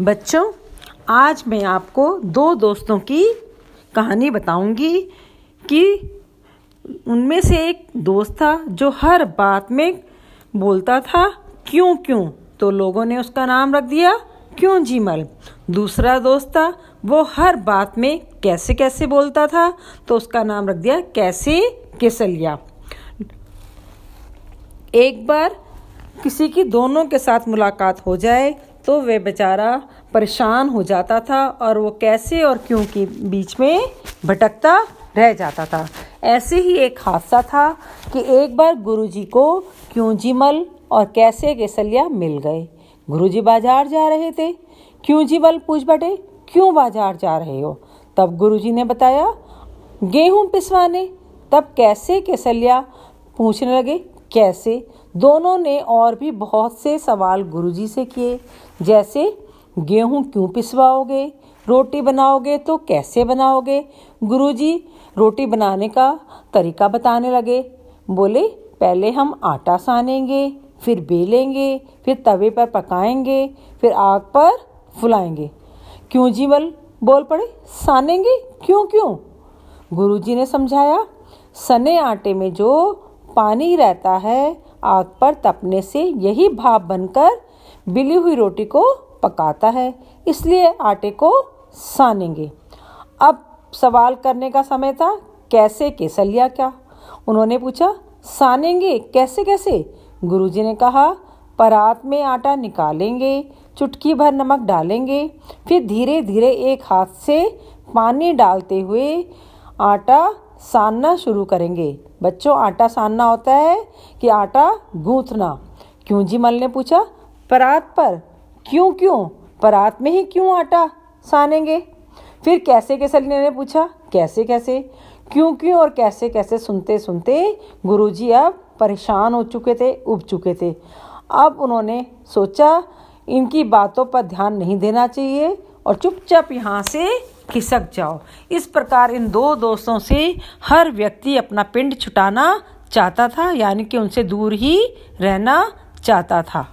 बच्चों, आज मैं आपको दो दोस्तों की कहानी बताऊँगी कि उनमें से एक दोस्त था जो हर बात में बोलता था, क्यों क्यों? तो लोगों ने उसका नाम रख दिया, क्यों जीमल? दूसरा दोस्त था, वो हर बात में कैसे कैसे बोलता था तो उसका नाम रख दिया, कैसे केसलिया एक बार किसी की दोनों के साथ मुलाकात हो जाए तो वे बेचारा परेशान हो जाता था और वो कैसे और क्यों के बीच में भटकता रह जाता था। ऐसे ही एक हादसा था कि एक बार गुरुजी को क्यों जी मल और कैसे केसलिया मिल गए। गुरुजी बाज़ार जा रहे थे। क्यों जी मल पूछ बैठे क्यों बाज़ार जा रहे हो? तब गुरुजी ने बताया, गेहूँ पिसवाने। तब कैसे केसलिया पूछने लगे, कैसे? दोनों ने और भी बहुत से सवाल गुरुजी से किए, जैसे, गेहूँ क्यों पिसवाओगे? रोटी बनाओगे तो कैसे बनाओगे? गुरुजी रोटी बनाने का तरीका बताने लगे। बोले, पहले हम आटा सानेंगे, फिर बेलेंगे, फिर तवे पर पकाएँगे, फिर आग पर फुलाएँगे। क्यों जी बल बोल पड़े, सानेंगे? क्यों क्यों? गुरुजी ने समझाया, सने आटे में जो पानी रहता है आग पर तपने से यही भाप बनकर बिली हुई रोटी को पकाता है। इसलिए आटे को सानेंगे। अब सवाल करने का समय था, कैसे केसलिया क्या? उन्होंने पूछा, सानेंगे कैसे कैसे? गुरुजी ने कहा, परात में आटा निकालेंगे, चुटकी भर नमक डालेंगे, फिर धीरे धीरे एक हाथ से पानी डालते हुए आटा सानना शुरू करेंगे। बच्चों, आटा सानना होता है कि आटा गूंथना। क्यों जी मल ने पूछा? परात पर। क्यों क्यों? परात में ही क्यों आटा सानेंगे? फिर कैसे कैसे ने पूछा? कैसे कैसे? क्यों क्यों? और कैसे कैसे सुनते सुनते गुरुजी अब परेशान हो चुके थे, उब चुके थे। अब उन्होंने सोचा, इनकी बातों पर ध्यान नहीं देना चाहिए और चुपचाप यहाँ से खिसक जाओ। इस प्रकार इन दो दोस्तों से हर व्यक्ति अपना पिंड छुटाना चाहता था, यानी कि उनसे दूर ही रहना चाहता था।